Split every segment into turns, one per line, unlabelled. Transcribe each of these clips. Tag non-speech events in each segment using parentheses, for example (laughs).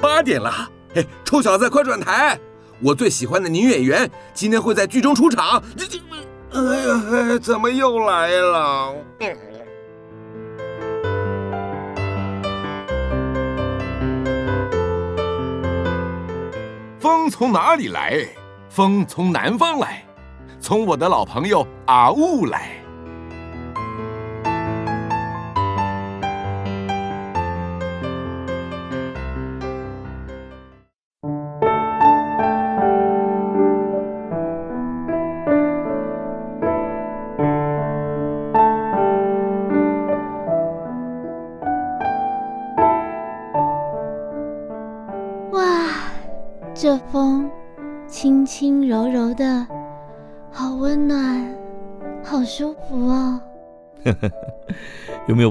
八点了，嘿，臭小子，快转台！我最喜欢的女演员今天会在剧中出场。这这，哎呀，怎么又来了？风从哪里来？风从南方来，从我的老朋友阿
雾来。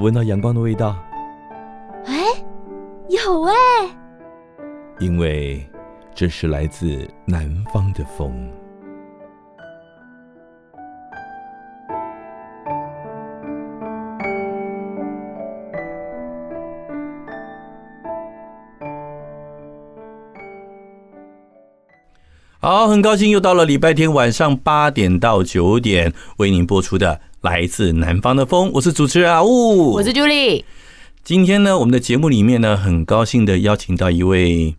有闻到阳光的味道？
哎，有哎。
因为这是来自南方的风。好，很高兴又到了礼拜天晚上八点到九点为您播出的《来自南方的风》，我是主持人阿雾，
我是 Julie。
今天呢，我们的节目里面呢，很高兴的邀请到一位，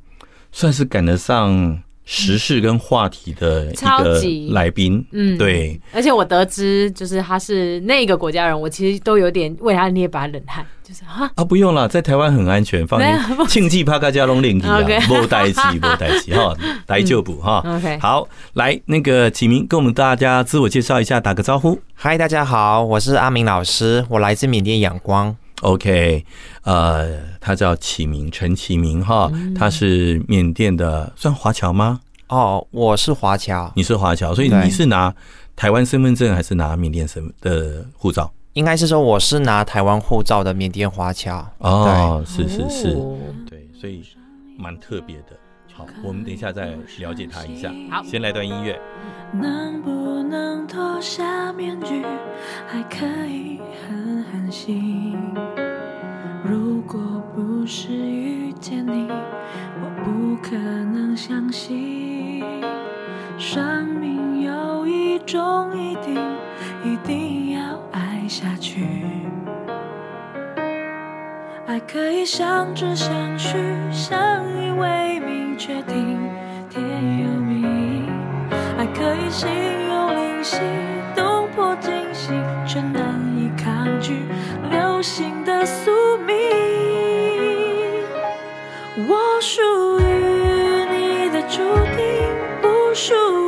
算是赶得上时事跟话题的一个来宾。嗯，对。
而且我得知，就是他是那个国家人，我其实都有点为他捏把冷汗。就是啊，
不用了，在台湾很安全，放心。(laughs) 庆记帕卡加隆领地啊，莫代志，(laughs) 莫代志哈，来就补哈。
OK，
好，来那个启明跟我们大家自我介绍一下，打个招呼。
嗨，大家好，我是阿明老师，我来自缅甸仰光。
OK，呃，他叫启明，陈启明哈，他是缅甸的，算华侨吗？
哦，我是华侨，
你是华侨，所以你是拿台湾身份证还是拿缅甸身的护照？
应该是说我是拿台湾护照的缅甸华侨。
哦，是是是，对，所以蛮特别的。好，我们等一下再了解他一下。
好，
先来段音乐。
能不能脱下面具，还可以很狠心。如果不是遇见你，我不可能相信，生命有一种一定，一定要爱下去，爱可以相知相许，相依为命，确定天由命，爱可以心有灵犀，动魄惊心，却难以抗拒流星的宿命。我属于你的注定，不属于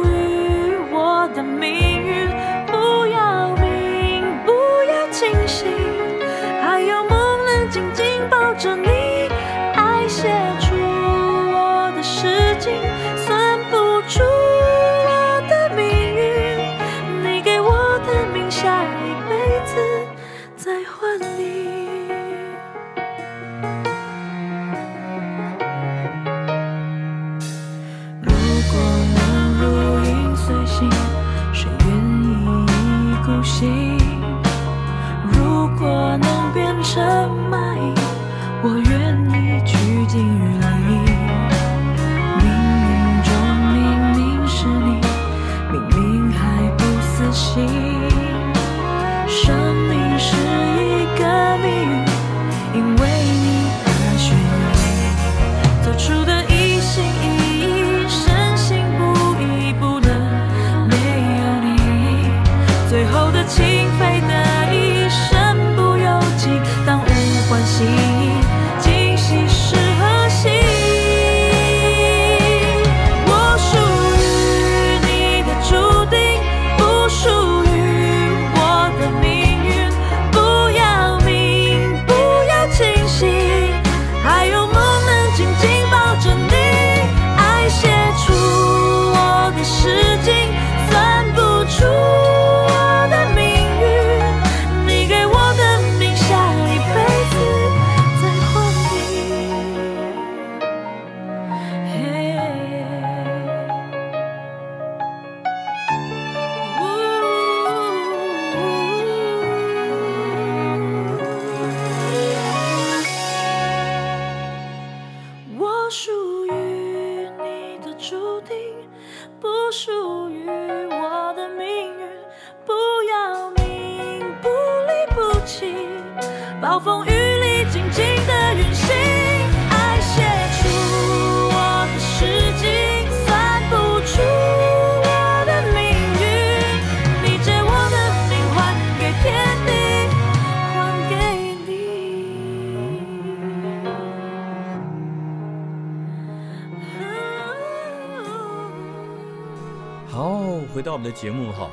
们的
节目哈，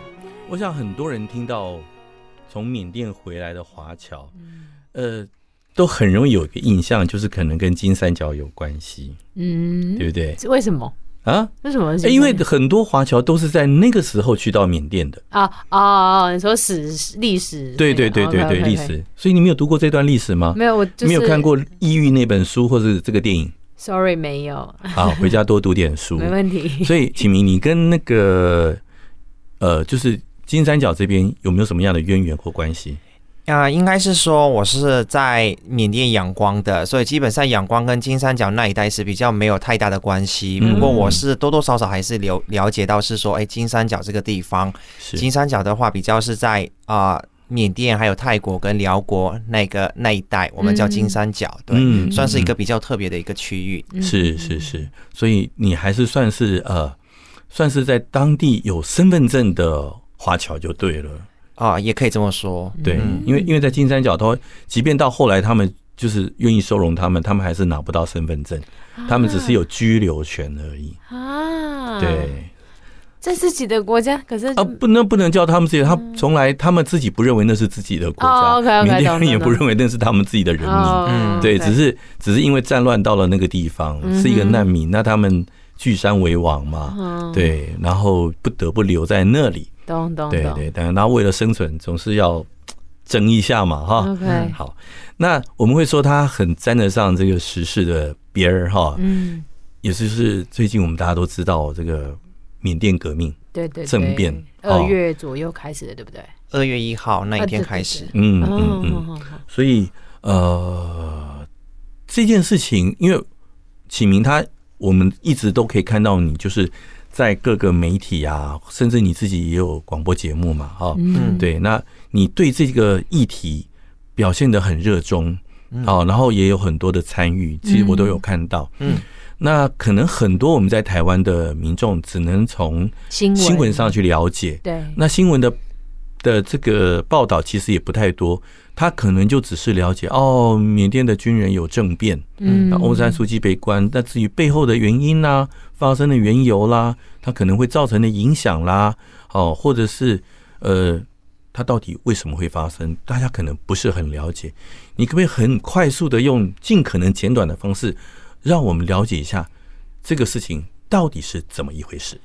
我想很多人听到从缅甸回来的华侨。呃，都很容易有一个印象，就是可能跟金三角有关系，嗯，对不对？
为什么啊？为什么？
因为很多华侨都是在那个时候去到缅甸的
啊啊！你说史历史？
对对对对对，历史。所以你没有读过这段历史吗？
没有，我
没有看过《异域》那本书或是这个电影。
Sorry，没有。
好，回家多读点书，(laughs)
没问题。
所以启明，你跟那个呃，就是金三角这边有没有什么样的渊源或关系？
啊、呃，应该是说我是在缅甸仰光的，所以基本上仰光跟金三角那一带是比较没有太大的关系。不过我是多多少少还是了了解到是说，哎，金三角这个地方，金三角的话比较是在啊、呃、缅甸还有泰国跟辽国那个那一带，我们叫金三角，对，嗯、算是一个比较特别的一个区域。
是是是，所以你还是算是呃，算是在当地有身份证的华侨就对了。
啊，也可以这么说，
对，因为因为在金三角，他即便到后来他们就是愿意收容他们，他们还是拿不到身份证，他们只是有居留权而已。啊。对，
在自己的国家，可是
啊，不能不能叫他们自己，他从来他们自己不认为那是自己的国家，缅甸人也不认为那是他们自己的人民，对，只是只是因为战乱到了那个地方，是一个难民，那他们据山为王嘛，对，然后不得不留在那里。
懂懂
对对，但然后为了生存，总是要争一下嘛，哈。
OK，
好，那我们会说他很沾得上这个时事的边儿，哈。嗯，也就是最近我们大家都知道这个缅甸革命，
对对
政变，
二月左右开始的，对不对？
二月一号那一天开始，
嗯嗯嗯。所以呃，这件事情，因为启明他，我们一直都可以看到你，就是。在各个媒体啊，甚至你自己也有广播节目嘛，哈，嗯，对，那你对这个议题表现的很热衷，哦，然后也有很多的参与，其实我都有看到，嗯，那可能很多我们在台湾的民众只能从新闻上去了解，对，那新闻的的这个报道其实也不太多。他可能就只是了解哦，缅甸的军人有政变，嗯，那翁山书记被关，那至于背后的原因啦、发生的缘由啦，他可能会造成的影响啦，哦，或者是呃，他到底为什么会发生，大家可能不是很了解。你可不可以很快速的用尽可能简短的方式，让我们了解一下这个事情到底是怎么一回事？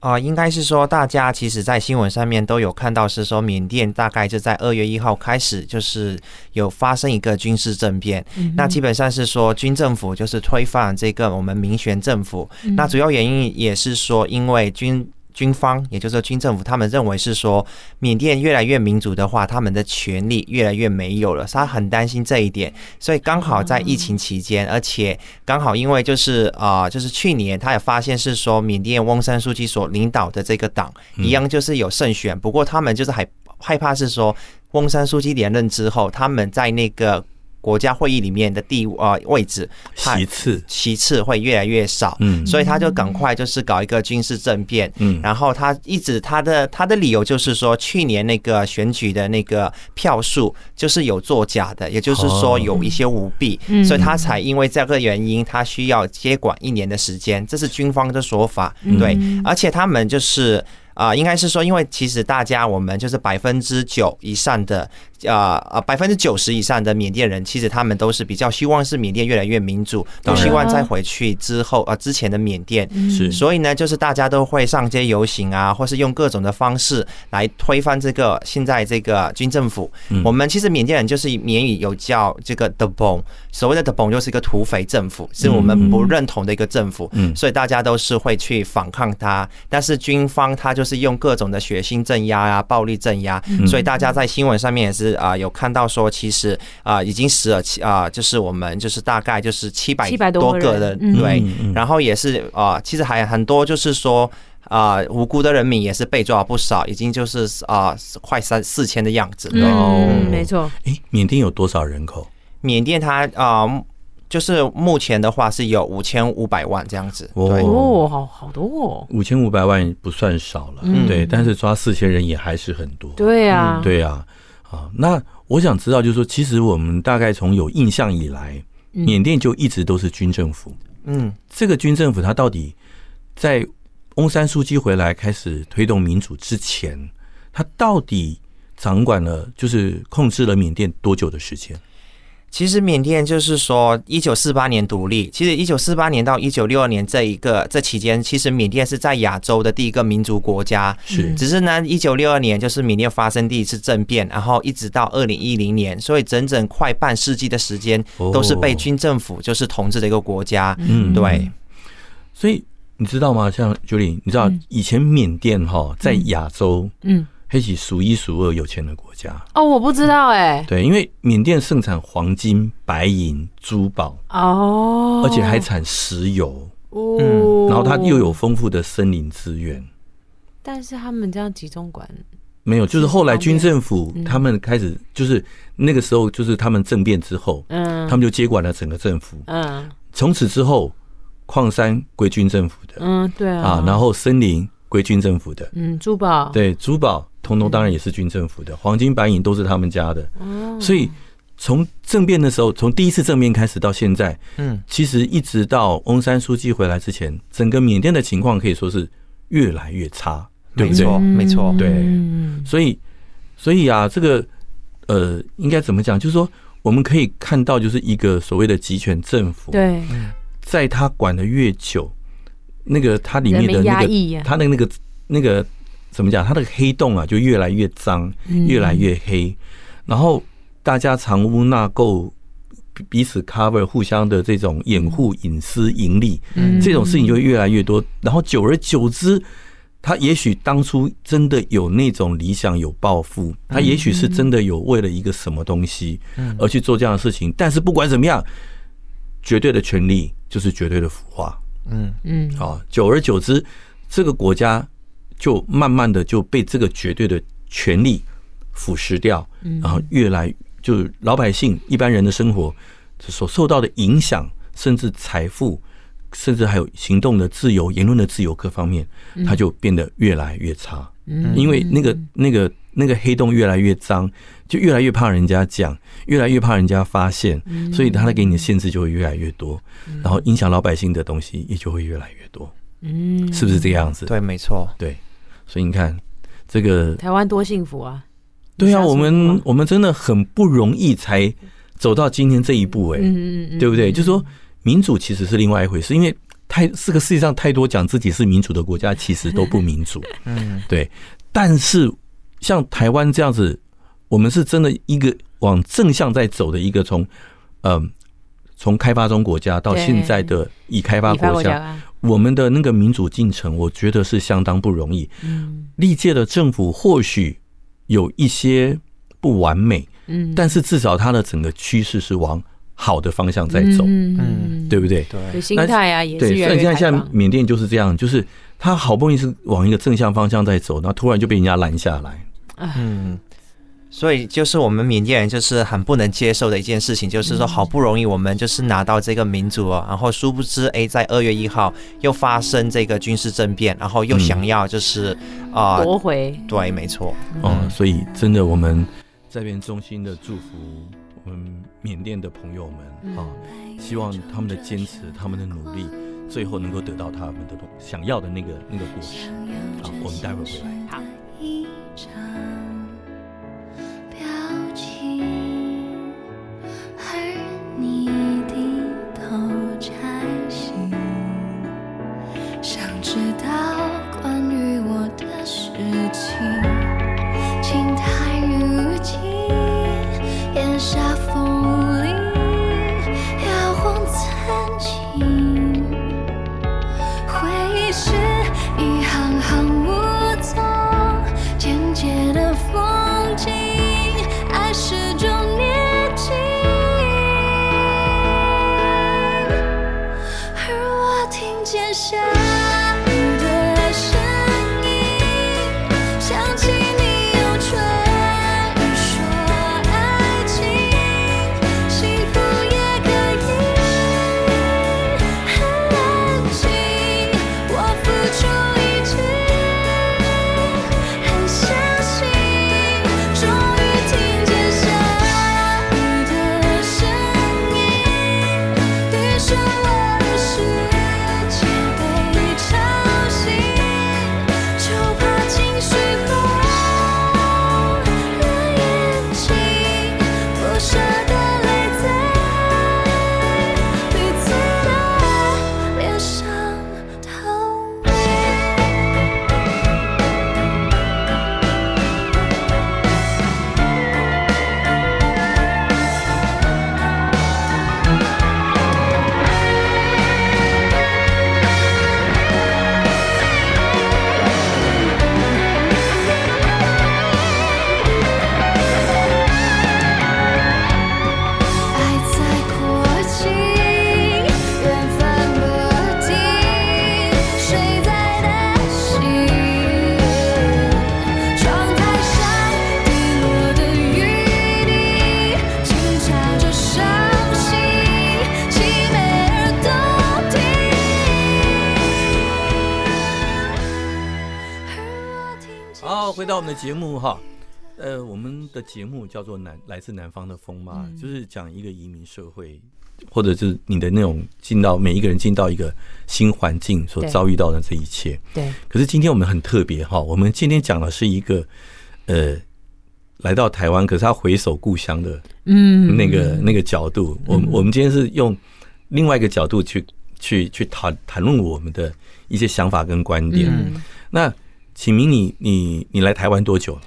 啊、呃，应该是说，大家其实，在新闻上面都有看到，是说缅甸大概就在二月一号开始，就是有发生一个军事政变。嗯、那基本上是说，军政府就是推翻这个我们民选政府。嗯、那主要原因也是说，因为军。军方，也就是说军政府，他们认为是说，缅甸越来越民主的话，他们的权力越来越没有了，他很担心这一点，所以刚好在疫情期间，而且刚好因为就是啊、呃，就是去年他也发现是说，缅甸翁山书记所领导的这个党一样就是有胜选，不过他们就是还害怕是说，翁山书记连任之后，他们在那个。国家会议里面的地呃位置，
其次。
其次会越来越少，嗯，所以他就赶快就是搞一个军事政变，嗯，然后他一直他的他的理由就是说，去年那个选举的那个票数就是有作假的，也就是说有一些舞弊，所以他才因为这个原因，他需要接管一年的时间，这是军方的说法，对，而且他们就是。啊，应该是说，因为其实大家我们就是百分之九以上的，呃呃，百分之九十以上的缅甸人，其实他们都是比较希望是缅甸越来越民主，都希望再回去之后啊之前的缅甸。是，所以呢，就是大家都会上街游行啊，或是用各种的方式来推翻这个现在这个军政府。我们其实缅甸人就是缅语有叫这个 Debong，所谓的 Debong 就是一个土匪政府，是我们不认同的一个政府，嗯。所以大家都是会去反抗他，但是军方他就是用各种的血腥镇压啊，暴力镇压，所以大家在新闻上面也是啊有看到说，其实啊已经死了七啊，就是我们就是大概就是七百多个的对，然后也是啊，其实还很多就是说啊、呃，无辜的人民也是被抓不少，已经就是啊、呃，快三四千的样子。
嗯，
哦、
没错。
哎，缅甸有多少人口？
缅甸它啊、呃，就是目前的话是有五千五百万这样子。
哦，
对
哦，好好多哦，
五千五百万不算少了，
嗯、
对，但是抓四千人也还是很多。
对啊，
嗯、对啊，啊，那我想知道，就是说，其实我们大概从有印象以来，缅甸就一直都是军政府。
嗯，
这个军政府它到底在翁山书记回来开始推动民主之前，它到底掌管了，就是控制了缅甸多久的时间？
其实缅甸就是说，一九四八年独立。其实一九四八年到一九六二年这一个这期间，其实缅甸是在亚洲的第一个民族国家。
是，
只是呢，一九六二年就是缅甸发生第一次政变，然后一直到二零一零年，所以整整快半世纪的时间都是被军政府就是统治的一个国家。
嗯，
对。
所以你知道吗？像 Julie，你知道以前缅甸哈在亚洲，嗯。黑起数一数二有钱的国家
哦，我不知道哎。
对，因为缅甸盛产黄金、白银、珠宝
哦，
而且还产石油
哦，
嗯，然后它又有丰富的森林资源。
但是他们这样集中管
没有，就是后来军政府他们开始，就是那个时候，就是他们政变之后，嗯，他们就接管了整个政府，嗯，从此之后，矿山归军政府的，
嗯，对啊，
啊，然后森林归军政府的，
嗯，珠宝
对珠宝。通通当然也是军政府的，黄金白银都是他们家的，所以从政变的时候，从第一次政变开始到现在，嗯，其实一直到翁山书记回来之前，整个缅甸的情况可以说是越来越差，对不对？
没错，
对，所以，所以啊，这个呃，应该怎么讲？就是说，我们可以看到，就是一个所谓的集权政府，
对，
在他管的越久，那个它里面的那个，他的那个那个。怎么讲？它的黑洞啊，就越来越脏，越来越黑。然后大家藏污纳垢，彼此 cover，互相的这种掩护隐私、盈利，这种事情就会越来越多。然后久而久之，他也许当初真的有那种理想、有抱负，他也许是真的有为了一个什么东西而去做这样的事情。但是不管怎么样，绝对的权利就是绝对的腐化。嗯嗯，啊，久而久之，这个国家。就慢慢的就被这个绝对的权力腐蚀掉，然后越来就是老百姓一般人的生活所受到的影响，甚至财富，甚至还有行动的自由、言论的自由各方面，它就变得越来越差。嗯因为那个那个那个黑洞越来越脏，就越来越怕人家讲，越来越怕人家发现，所以他给你的限制就会越来越多，然后影响老百姓的东西也就会越来越多。嗯，是不是这个样子？
对，没错，
对。所以你看，这个
台湾多幸福啊！
对啊，我们我们真的很不容易才走到今天这一步，哎，对不对？就是说，民主其实是另外一回事，因为太这个世界上太多讲自己是民主的国家，其实都不民主。(laughs) 嗯，对。但是像台湾这样子，我们是真的一个往正向在走的一个从嗯从开发中国家到现在的已开发国家。我们的那个民主进程，我觉得是相当不容易。嗯，历届的政府或许有一些不完美，嗯，但是至少它的整个趋势是往好的方向在走，嗯，对不对？
对，心态啊。
对，所以现在像缅甸就是这样，就是他好不容易是往一个正向方向在走，然后突然就被人家拦下来，
嗯。所以就是我们缅甸人就是很不能接受的一件事情，就是说好不容易我们就是拿到这个民主哦，然后殊不知哎，在二月一号又发生这个军事政变，然后又想要就是啊
夺回，
对，没错，
嗯，所以真的我们这边衷心的祝福我们缅甸的朋友们啊，希望他们的坚持、他们的努力，最后能够得到他们的想要的那个那个果实。好，我们待会回来。
好。
到我们的节目哈，呃，我们的节目叫做南来自南方的风嘛，嗯、就是讲一个移民社会，或者是你的那种进到每一个人进到一个新环境所遭遇到的这一切。
对。
可是今天我们很特别哈，我们今天讲的是一个呃，来到台湾，可是他回首故乡的，嗯，那个那个角度，我们我们今天是用另外一个角度去去去谈谈论我们的一些想法跟观点。那启明，你你你来台湾多久了？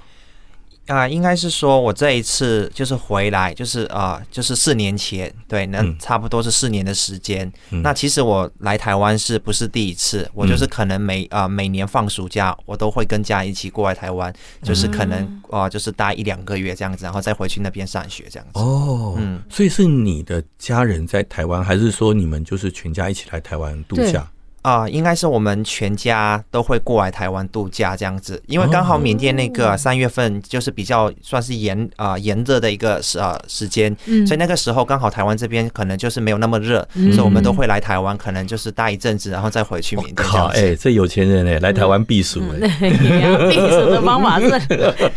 啊，应该是说我这一次就是回来，就是啊，就是四年前，对，那差不多是四年的时间。嗯、那其实我来台湾是不是第一次？我就是可能每啊每年放暑假，我都会跟家一起过来台湾，就是可能啊就是待一两个月这样子，然后再回去那边上学这样子。
哦，嗯，所以是你的家人在台湾，还是说你们就是全家一起来台湾度假？
啊、呃，应该是我们全家都会过来台湾度假这样子，因为刚好缅甸那个三月份就是比较算是炎啊炎热的一个时呃时间，嗯、所以那个时候刚好台湾这边可能就是没有那么热，嗯、所以我们都会来台湾，可能就是待一阵子，然后再回去缅甸
哎、欸，这有钱人哎，来台湾避暑哎，
避暑的方法是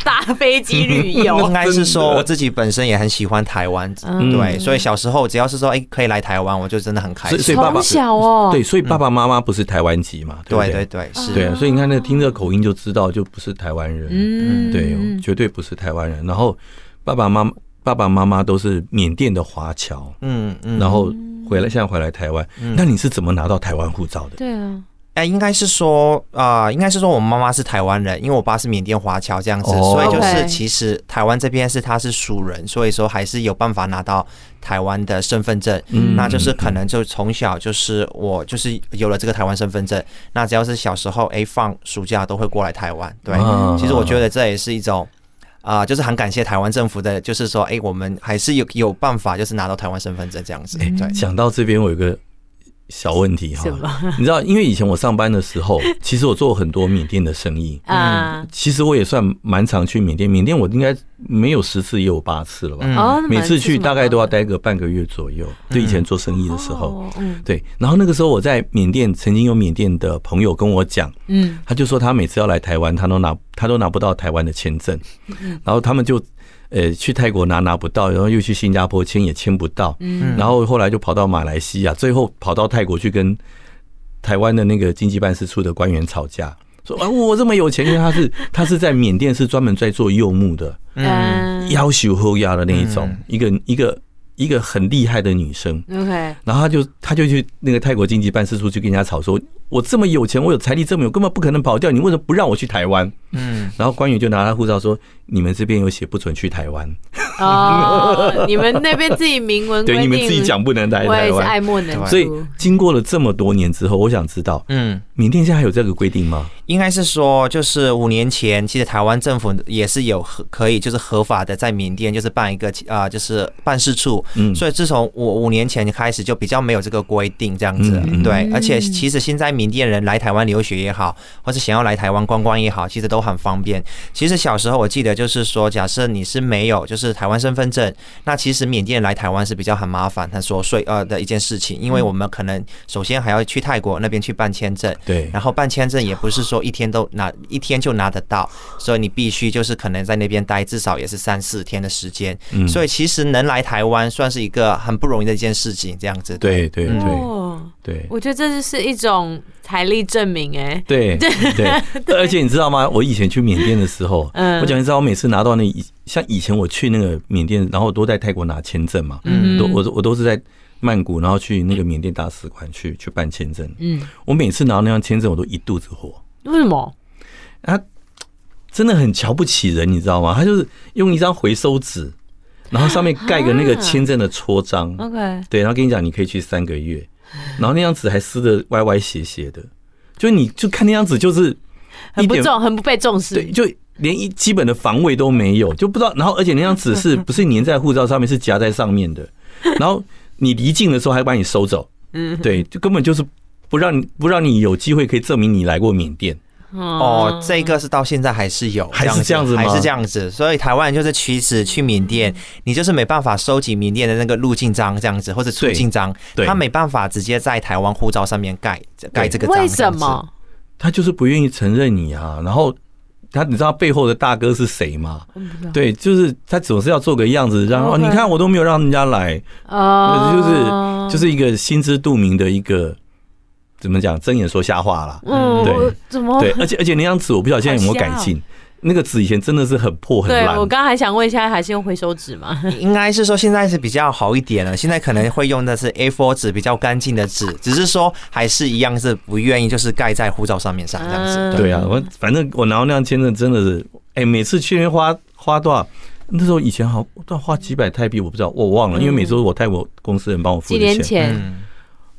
搭飞机旅游。(laughs)
应该是说我自己本身也很喜欢台湾，嗯、对，所以小时候只要是说哎、欸、可以来台湾，我就真的很开心。
所以爸爸
从小哦，
对，所以爸爸妈妈。不是台湾籍嘛？对
对对，是。
对啊，所以你看那个听这个口音就知道，就不是台湾人。嗯，对，绝对不是台湾人。然后爸爸妈妈爸爸妈妈都是缅甸的华侨。嗯嗯。然后回来，现在回来台湾。那你是怎么拿到台湾护照的？
对啊。
哎，应该是说啊、呃，应该是说我妈妈是台湾人，因为我爸是缅甸华侨这样子，哦、所以就是其实台湾这边是他是属人，所以说还是有办法拿到台湾的身份证。嗯，那就是可能就从小就是我就是有了这个台湾身份证，那只要是小时候哎放暑假都会过来台湾。对，哦、其实我觉得这也是一种啊、呃，就是很感谢台湾政府的，就是说哎我们还是有有办法就是拿到台湾身份证这样子。对，
讲到这边我有个。小问题哈，(laughs) 你知道，因为以前我上班的时候，(laughs) 其实我做很多缅甸的生意啊。其实我也算蛮常去缅甸，缅甸我应该没有十次也有八次了吧？哦，每次去大概都要待个半个月左右。就以前做生意的时候，对。然后那个时候我在缅甸，曾经有缅甸的朋友跟我讲，嗯，他就说他每次要来台湾，他都拿他都拿不到台湾的签证，然后他们就。呃，去泰国拿拿不到，然后又去新加坡签也签不到，嗯，然后后来就跑到马来西亚，最后跑到泰国去跟台湾的那个经济办事处的官员吵架，说啊，我这么有钱，因为他是 (laughs) 他是在缅甸是专门在做柚木的，嗯，要求后压的那一种，一个一个一个很厉害的女生，OK，然后他就他就去那个泰国经济办事处去跟人家吵说，我这么有钱，我有财力这么有，根本不可能跑掉，你为什么不让我去台湾？嗯，然后官员就拿他护照说。你们这边有写不准去台湾
哦，(laughs) 你们那边自己明文，
对，你们自己讲不能来台湾。我
也是爱莫能助。
所以经过了这么多年之后，我想知道，嗯，缅甸现在还有这个规定吗？
应该是说，就是五年前，其实台湾政府也是有合可以就是合法的在缅甸就是办一个啊，就是办事处。嗯，所以自从五五年前开始，就比较没有这个规定这样子。对，而且其实现在缅甸人来台湾留学也好，或是想要来台湾观光也好，其实都很方便。其实小时候我记得就。是说，假设你是没有就是台湾身份证，那其实缅甸来台湾是比较很麻烦、很琐碎呃的一件事情，因为我们可能首先还要去泰国那边去办签证，对，然后办签证也不是说一天都拿一天就拿得到，所以你必须就是可能在那边待至少也是三四天的时间，嗯，所以其实能来台湾算是一个很不容易的一件事情，这样子，
对对对。
对，我觉得这就是一种财力证明，哎，
对 (laughs) 对。对，而且你知道吗？我以前去缅甸的时候，嗯，我讲你知道，我每次拿到那像以前我去那个缅甸，然后都在泰国拿签证嘛，嗯，都我我都是在曼谷，然后去那个缅甸大使馆去去办签证，嗯，我每次拿到那张签证，我都一肚子火，
为什么？
他真的很瞧不起人，你知道吗？他就是用一张回收纸，然后上面盖个那个签证的戳章，OK，对，然后跟你讲你可以去三个月。然后那张纸还撕的歪歪斜斜的，就你就看那张纸，就是
很不重，很不被重视，
对，就连一基本的防卫都没有，就不知道。然后而且那张纸是不是粘在护照上面，是夹在上面的。然后你离境的时候还把你收走，嗯，对，就根本就是不让你不让你有机会可以证明你来过缅甸。
哦，这个是到现在还是有，
还是这样子吗？
还是这样子。所以台湾人就是其实去缅甸，你就是没办法收集缅甸的那个入境章这样子，或者出境章，他没办法直接在台湾护照上面盖盖这个章。
为什么？
他就是不愿意承认你啊。然后他你知道背后的大哥是谁吗？
我不知道
对，就是他总是要做个样子，然
后
你看我都没有让人家来，
哦，
就是就是一个心知肚明的一个怎么讲，睁眼说瞎话啦。
嗯，对怎么
对，而且而且那张纸我不晓得现在有没有改进，那个纸以前真的是很破很烂。
对我刚刚还想问一下，还是用回收纸吗？(laughs)
应该是说现在是比较好一点了，现在可能会用的是 A4 纸，比较干净的纸，只是说还是一样是不愿意就是盖在护照上面上这样子。
嗯
对啊，我反正我拿到那张签证真的是，哎，每次去那边花花多少？那时候以前好都要花几百泰币，我不知道，我忘了，因为每次我泰国公司人帮我付
几
的钱。
年前，
嗯，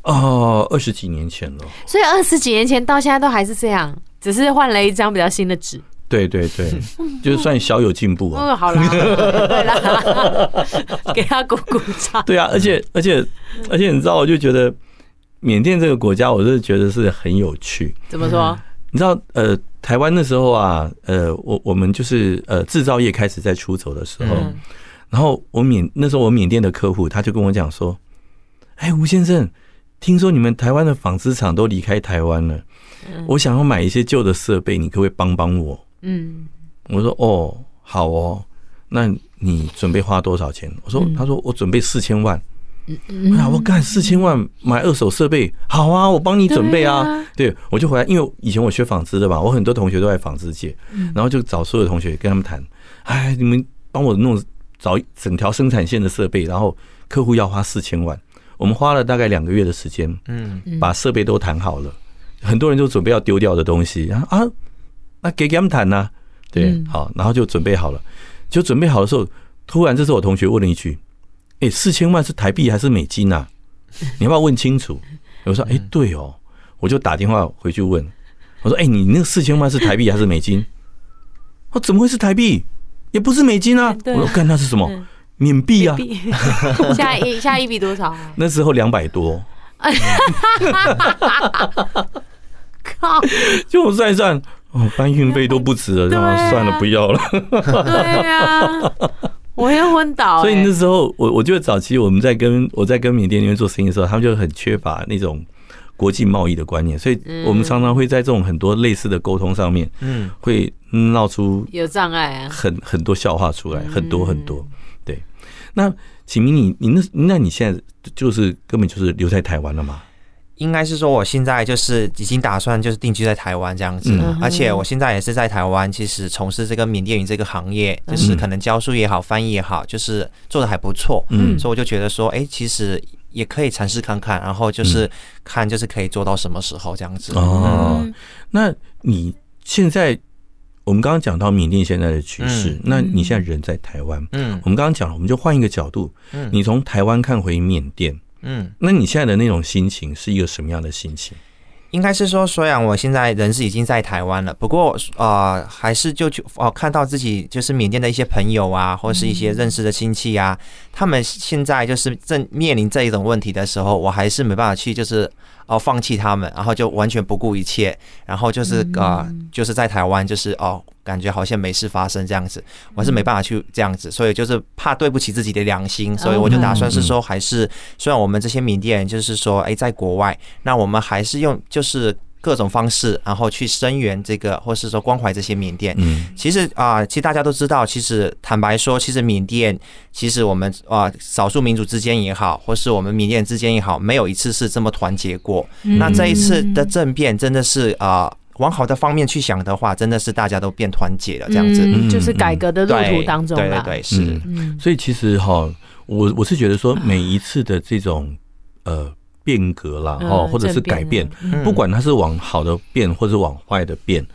哦，二十几年前了。
所以二十几年前到现在都还是这样，只是换了一张比较新的纸。
对对对，(laughs) 就算小有进步啊。
哦，好啦，对啦，(laughs) 给他鼓鼓掌。
对啊，而且而且而且你知道，我就觉得缅甸这个国家，我是觉得是很有趣。
怎么说？
你知道，呃，台湾那时候啊，呃，我我们就是呃制造业开始在出走的时候，
嗯
然后我缅那时候我缅甸的客户他就跟我讲说：“哎，吴先生，听说你们台湾的纺织厂都离开台湾了，我想要买一些旧的设备，你可不可以帮帮我？”
嗯，
我说：“哦，好哦，那你准备花多少钱？”我说：“他说我准备四千万。”哎呀，我干四千万买二手设备，好啊，我帮你准备啊。对，我就回来，因为以前我学纺织的嘛，我很多同学都在纺织界，然后就找所有的同学跟他们谈，哎，你们帮我弄找整条生产线的设备，然后客户要花四千万，我们花了大概两个月的时间，
嗯，
把设备都谈好了，很多人就准备要丢掉的东西，然后啊，那给给他们谈呐，对，好，然后就准备好了，就准备好的时候，突然这时候我同学问了一句。哎，四千万是台币还是美金啊？(laughs) 你要不要问清楚？我说，哎，对哦，我就打电话回去问。我说，哎，你那个四千万是台币还是美金？我怎么会是台币？也不是美金啊！我说，干那是什么？缅币啊！
现在 (laughs) 一下一笔多少？
那时候两百多。(laughs)
靠！
就我算一算，哦，搬运费都不值了，然后算了，不要了。
对呀。我要昏倒、(laughs) 欸，
所以那时候我我觉得早期我们在跟我在跟缅甸那边做生意的时候，他们就很缺乏那种国际贸易的观念，所以我们常常会在这种很多类似的沟通上面，嗯，会闹出
有障碍啊，
很很多笑话出来，很多很多。对，那启明，你你那那你现在就是根本就是留在台湾了吗？
应该是说，我现在就是已经打算就是定居在台湾这样子，
嗯、
而且我现在也是在台湾，其实从事这个缅甸语这个行业，就是可能教书也好，翻译也好，就是做的还不错，嗯，所以我就觉得说，哎、欸，其实也可以尝试看看，然后就是看就是可以做到什么时候这样子。
哦，那你现在我们刚刚讲到缅甸现在的局势，那你现在人在台湾，嗯，我们刚刚讲了，我们就换一个角度，嗯，你从台湾看回缅甸。嗯，那你现在的那种心情是一个什么样的心情？
应该是说，虽然我现在人是已经在台湾了，不过呃，还是就去哦，看到自己就是缅甸的一些朋友啊，或是一些认识的亲戚啊，他们现在就是正面临这一种问题的时候，我还是没办法去就是。哦，放弃他们，然后就完全不顾一切，然后就是啊、呃，就是在台湾，就是哦，感觉好像没事发生这样子，我是没办法去这样子，所以就是怕对不起自己的良心，所以我就打算是说，还是虽然我们这些缅甸人就是说，哎，在国外，那我们还是用就是。各种方式，然后去声援这个，或是说关怀这些缅甸。嗯，其实啊，其实大家都知道，其实坦白说，其实缅甸，其实我们啊，少数民族之间也好，或是我们缅甸之间也好，没有一次是这么团结过。那这一次的政变，真的是啊，往好的方面去想的话，真的是大家都变团结了，这样子，
就是改革的路途当中。
对对对，是。
嗯，所以其实哈，我我是觉得说，每一次的这种呃。变革啦，哦，或者是改变，不管它是往好的变，或者往坏的变，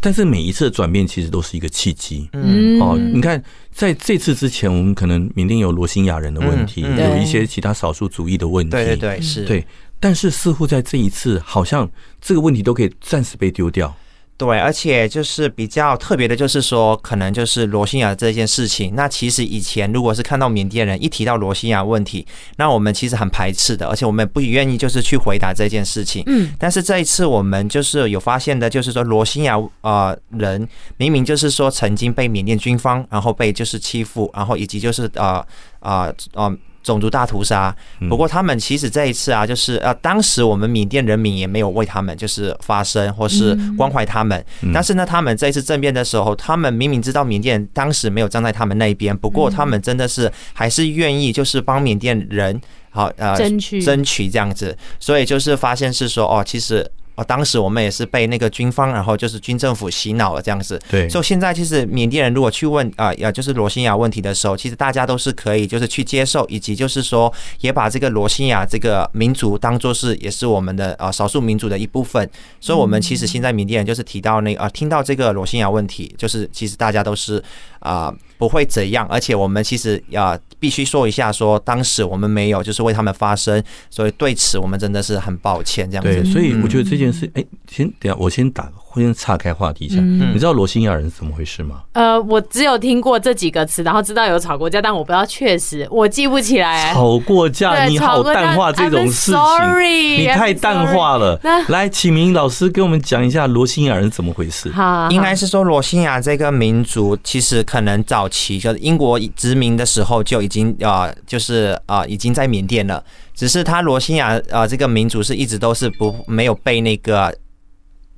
但是每一次的转变其实都是一个契机。嗯，哦，你看，在这次之前，我们可能缅甸有罗兴亚人的问题，有一些其他少数族裔的问题，
对对对，是。
对，但是似乎在这一次，好像这个问题都可以暂时被丢掉。
对，而且就是比较特别的，就是说，可能就是罗兴亚这件事情。那其实以前如果是看到缅甸人一提到罗兴亚问题，那我们其实很排斥的，而且我们也不愿意就是去回答这件事情。嗯。但是这一次我们就是有发现的，就是说罗兴亚呃人明明就是说曾经被缅甸军方然后被就是欺负，然后以及就是呃呃呃。种族大屠杀。不过他们其实这一次啊，就是呃，当时我们缅甸人民也没有为他们就是发声或是关怀他们。但是呢，他们这一次政变的时候，他们明明知道缅甸当时没有站在他们那边，不过他们真的是还是愿意就是帮缅甸人好呃争取争取这样子。所以就是发现是说哦，其实。哦，当时我们也是被那个军方，然后就是军政府洗脑了这样子。
对，
所以现在其实缅甸人如果去问啊，呃，就是罗兴亚问题的时候，其实大家都是可以就是去接受，以及就是说也把这个罗兴亚这个民族当做是也是我们的啊少数民族的一部分。所以，我们其实现在缅甸人就是提到那个啊，听到这个罗兴亚问题，就是其实大家都是啊。不会怎样，而且我们其实啊必须说一下，说当时我们没有就是为他们发声，所以对此我们真的是很抱歉。这样子，
对，所以我觉得这件事，哎，先等下，我先打，先岔开话题一下。你知道罗兴亚人是怎么回事吗？
呃，我只有听过这几个词，然后知道有吵过架，但我不知道确实，我记不起来。
吵过架，你好淡化这种事情，你太淡化了。(laughs) 来，启明老师给我们讲一下罗兴亚人怎么回事。
好，
应该是说罗兴亚这个民族其实可能早期就是英国殖民的时候就已经啊，就是啊，已经在缅甸了。只是他罗兴亚啊，这个民族是一直都是不没有被那个。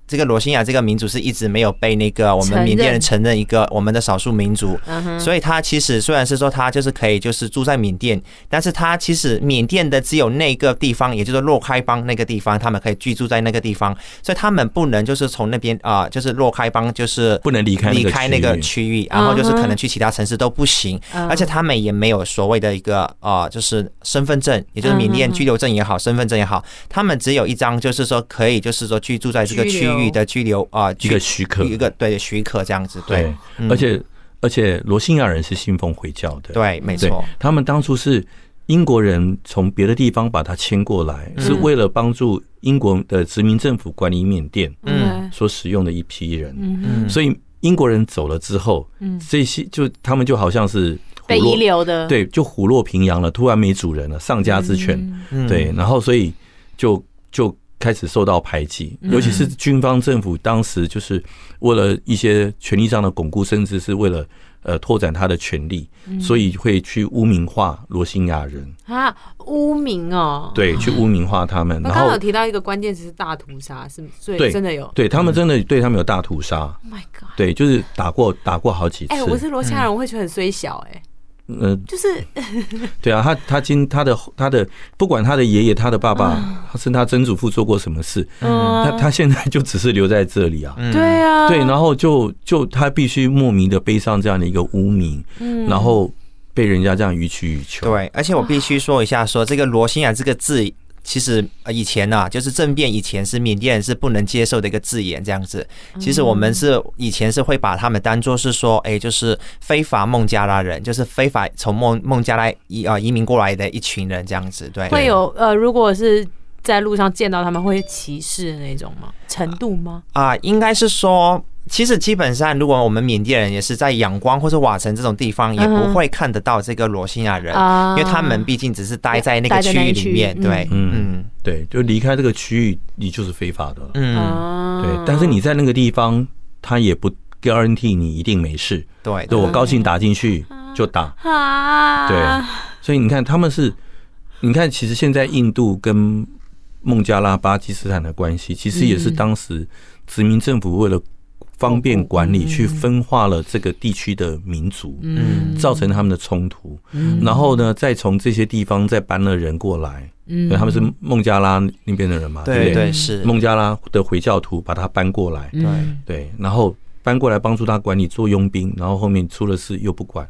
这个罗兴亚这个民族是一直没有被那个我们缅甸人承认一个我们的少数民族，所以他其实虽然是说他就是可以就是住在缅甸，但是他其实缅甸的只有那个地方，也就是洛开邦那个地方，他们可以居住在那个地方，所以他们不能就是从那边啊，就是洛开邦就是
不能离开
离开那个区域，然后就是可能去其他城市都不行，而且他们也没有所谓的一个啊，就是身份证，也就是缅甸居留证也好，身份证也好，他们只有一张，就是说可以就是说居住在这个区域。域的拘留啊，一个许可，一个对许可这样子，对，
而且而且罗兴亚人是信奉回教的，
对，没错，
他们当初是英国人从别的地方把他迁过来，是为了帮助英国的殖民政府管理缅甸，嗯，所使用的一批人，嗯，所以英国人走了之后，嗯，这些就他们就好像是
被遗留的，
对，就虎落平阳了，突然没主人了，丧家之犬，对，然后所以就就。开始受到排挤，尤其是军方政府当时就是为了一些权力上的巩固，甚至是为了呃拓展他的权力，所以会去污名化罗兴亚人
啊，污名哦，
对，去污名化他们。然后
有提到一个关键词是大屠杀，是所以，真的有，
对他们真的对他们有大屠杀。
My God，
对，就是打过打过好几次。
哎，我是罗兴亚人，我会觉得很衰小哎。
嗯，
就是，(laughs)
对啊，他他今他的他的不管他的爷爷他的爸爸，他是他曾祖父做过什么事，嗯，他他现在就只是留在这里啊，
对啊，
对，然后就就他必须莫名的背上这样的一个污名，嗯，然后被人家这样予取予求，
对，而且我必须说一下，说这个罗兴亚这个字。其实以前呐，就是政变以前是缅甸人是不能接受的一个字眼，这样子。其实我们是以前是会把他们当做是说，哎，就是非法孟加拉人，就是非法从孟孟加拉移啊移民过来的一群人这样子。对，
会有呃，如果是在路上见到他们会歧视的那种吗？程度吗？
啊，应该是说。其实基本上，如果我们缅甸人也是在仰光或者瓦城这种地方，也不会看得到这个罗兴亚人，因为他们毕竟只是待在那个区域里面。对，嗯，
对，就离开这个区域，你就是非法的。嗯，对。但是你在那个地方，他也不 guarantee 你一定没事。
对，
就我高兴打进去就打。对，所以你看他们是，你看其实现在印度跟孟加拉、巴基斯坦的关系，其实也是当时殖民政府为了。方便管理，去分化了这个地区的民族，嗯，造成他们的冲突，嗯，然后呢，再从这些地方再搬了人过来，嗯，他们是孟加拉那边的人嘛，对
对是。
孟加拉的回教徒把他搬过来，对。对，然后搬过来帮助他管理做佣兵，然后后面出了事又不管，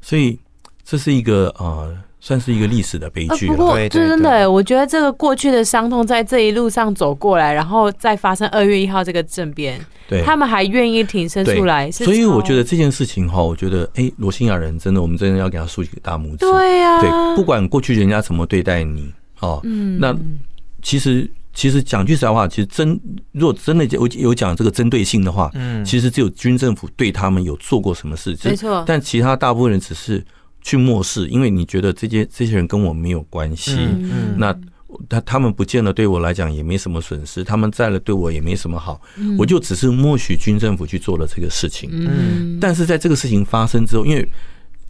所以这是一个啊。算是一个历史的悲剧了。
不过，真的，我觉得这个过去的伤痛在这一路上走过来，然后再发生二月一号这个政变，对，他们还愿意挺身出来。
所以我觉得这件事情哈，我觉得哎，罗兴亚人真的，我们真的要给他竖起个大拇指。
对呀，
对，不管过去人家怎么对待你，哦，嗯那其实其实讲句实在话，其实真如果真的有有讲这个针对性的话，嗯，其实只有军政府对他们有做过什么事，
没错，
但其他大部分人只是。去漠视，因为你觉得这些这些人跟我没有关系，嗯、那他他们不见了，对我来讲也没什么损失，他们在了对我也没什么好，嗯、我就只是默许军政府去做了这个事情。嗯，但是在这个事情发生之后，因为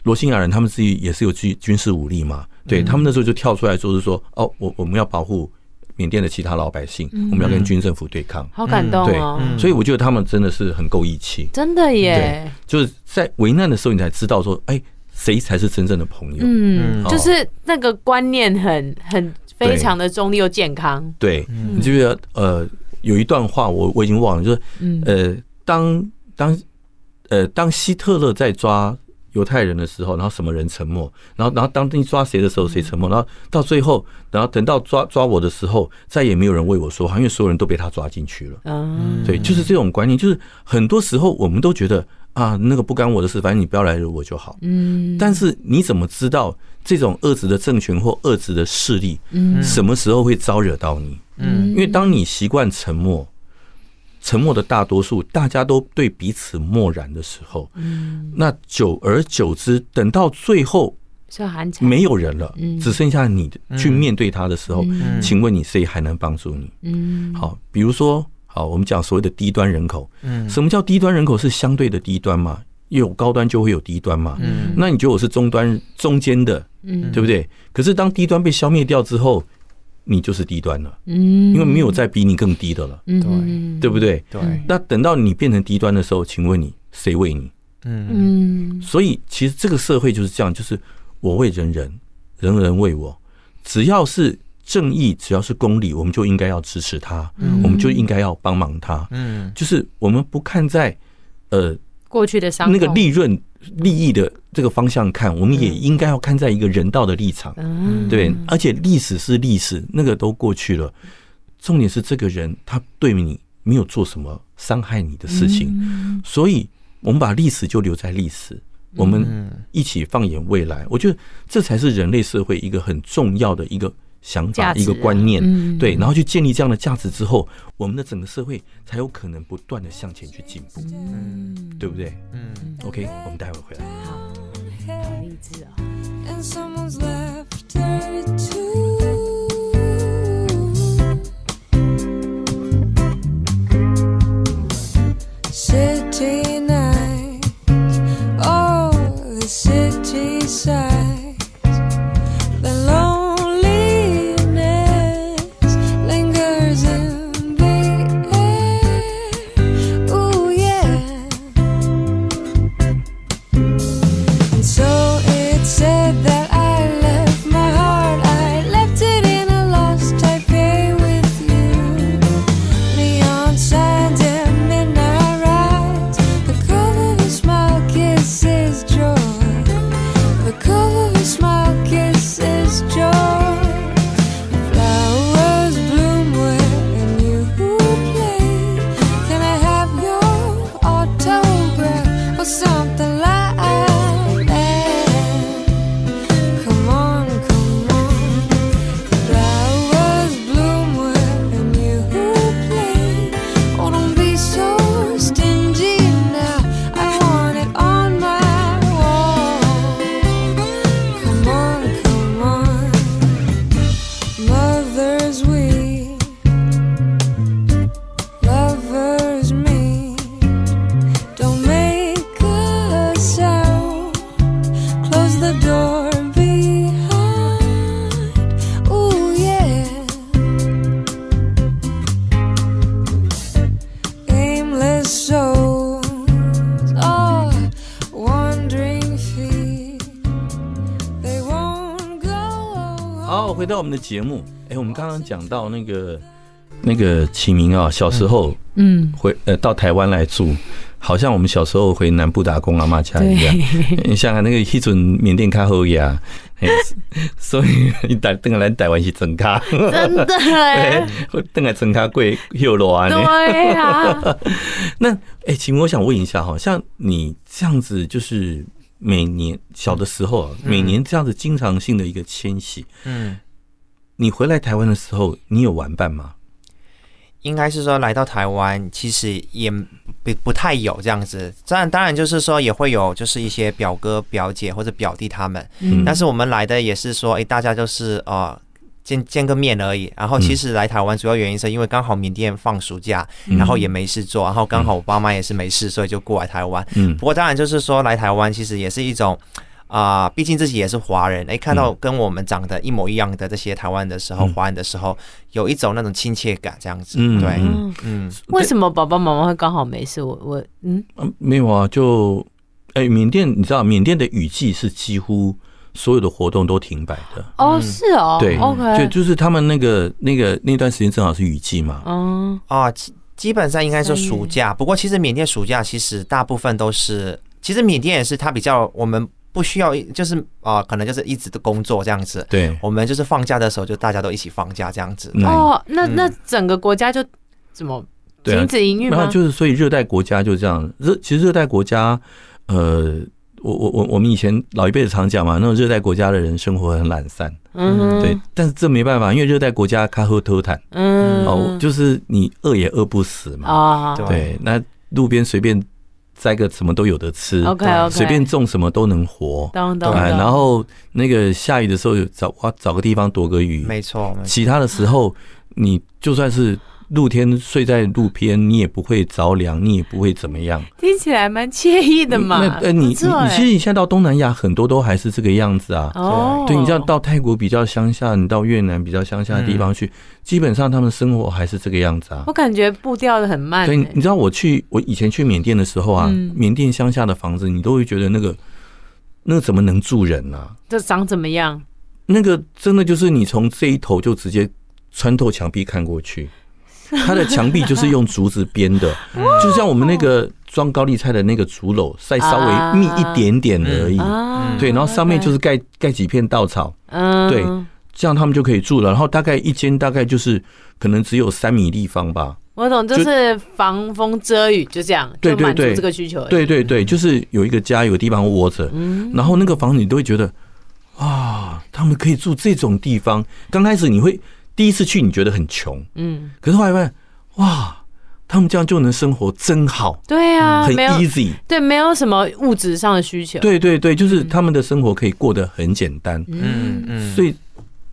罗兴亚人他们自己也是有军军事武力嘛，对他们那时候就跳出来说是说，哦，我我们要保护缅甸的其他老百姓，我们要跟军政府对抗，
好感动哦。
对，所以我觉得他们真的是很够义气，
真的耶。
就是在危难的时候，你才知道说，哎，谁才是真正的朋友。
嗯，就是那个观念很很非常的中立又健康。
对，你就觉得呃，有一段话我我已经忘了，就是呃，当当呃当希特勒在抓。犹太人的时候，然后什么人沉默？然后，然后当你抓谁的时候，谁沉默？然后到最后，然后等到抓抓我的时候，再也没有人为我说话，因为所有人都被他抓进去了。嗯，对，就是这种观念，就是很多时候我们都觉得啊，那个不干我的事，反正你不要来惹我就好。嗯，但是你怎么知道这种恶质的政权或恶质的势力，嗯，什么时候会招惹到你？嗯，因为当你习惯沉默。沉默的大多数，大家都对彼此漠然的时候，嗯，那久而久之，等到最后没有人了，只剩下你去面对他的时候，请问你谁还能帮助你？嗯，好，比如说，好，我们讲所谓的低端人口，嗯，什么叫低端人口？是相对的低端嘛？有高端就会有低端嘛？嗯，那你觉得我是中端中间的，嗯，对不对？可是当低端被消灭掉之后，你就是低端了，嗯，因为没有再比你更低的了，对，对不对？对。那等到你变成低端的时候，请问你谁为你？嗯，所以其实这个社会就是这样，就是我为人人，人人为我。只要是正义，只要是公理，我们就应该要支持他，我们就应该要帮忙他。嗯，就是我们不看在呃
过去的伤
那个利润。利益的这个方向看，我们也应该要看在一个人道的立场，嗯对。而且历史是历史，那个都过去了。重点是这个人他对你没有做什么伤害你的事情，所以我们把历史就留在历史，我们一起放眼未来。我觉得这才是人类社会一个很重要的一个。想法一个观念，对，然后去建立这样的价值之后，我们的整个社会才有可能不断的向前去进步，嗯，对不对？嗯，OK，我们待会儿回来。
好，好励志哦。
节目，哎，我们刚刚讲到那个那个启明啊，小时候，嗯，回呃到台湾来住，好像我们小时候回南部打工阿妈家一样。你想想那个一准缅甸卡后呀，(laughs) 所以你带等下来台湾是真卡，
真的 (laughs) 哎，
等下真卡贵又多啊。
对呀。(laughs)
那哎，启明，我想问一下哈，像你这样子，就是每年小的时候啊，每年这样子经常性的一个迁徙，嗯。你回来台湾的时候，你有玩伴吗？
应该是说来到台湾，其实也不不太有这样子。当然，当然就是说也会有，就是一些表哥、表姐或者表弟他们。嗯。但是我们来的也是说，哎，大家就是呃见见个面而已。然后其实来台湾主要原因是因为刚好缅甸放暑假，然后也没事做，然后刚好我爸妈也是没事，所以就过来台湾。嗯。不过当然就是说来台湾其实也是一种。啊，毕竟自己也是华人，哎，看到跟我们长得一模一样的这些台湾的时候，华人的时候，有一种那种亲切感，这样子。对，嗯。
为什么爸爸妈妈会刚好没事？我我嗯，
没有啊，就哎，缅甸你知道，缅甸的雨季是几乎所有的活动都停摆的。
哦，是哦，
对
，OK，
就就是他们那个那个那段时间正好是雨季嘛。
嗯啊，基基本上应该是暑假，不过其实缅甸暑假其实大部分都是，其实缅甸也是它比较我们。不需要，就是啊、呃，可能就是一直的工作这样子。
对，
我们就是放假的时候，就大家都一起放假这样子。
哦，那那整个国家就怎么停止营运吗？
然后就是，所以热带国家就这样。热其实热带国家，呃，我我我我们以前老一辈子常讲嘛，那种热带国家的人生活很懒散。嗯，对。但是这没办法，因为热带国家卡喝偷坦。嗯，哦，就是你饿也饿不死嘛。啊，对。那路边随便。摘个什么都有的吃
，OK OK，
随便种什么都能活，
对，
然后那个下雨的时候找哇找个地方躲个雨，
没错。
其他的时候，你就算是。露天睡在路边，你也不会着凉，你也不会怎么样。
听起来蛮惬意的嘛。
那呃，你你你，其实你现在到东南亚很多都还是这个样子啊。哦。对，你像到泰国比较乡下，你到越南比较乡下的地方去，基本上他们生活还是这个样子啊。
我感觉步调的很慢。
对，你知道我去我以前去缅甸的时候啊，缅甸乡下的房子，你都会觉得那个那个怎么能住人呢？
这长怎么样？
那个真的就是你从这一头就直接穿透墙壁看过去。(laughs) 它的墙壁就是用竹子编的，就像我们那个装高丽菜的那个竹篓，再稍微密一点点而已。对，然后上面就是盖盖几片稻草，对，这样他们就可以住了。然后大概一间大概就是可能只有三米立方吧。
我懂，就是防风遮雨，就这样，对对对，这个需求。
对对对，就是有一个家，有个地方窝着。然后那个房子你都会觉得，哇，他们可以住这种地方。刚开始你会。第一次去你觉得很穷，嗯，可是后来发现，哇，他们这样就能生活真好，
对啊，
很 easy，
对，没有什么物质上的需求，
对对对，就是他们的生活可以过得很简单，嗯嗯，所以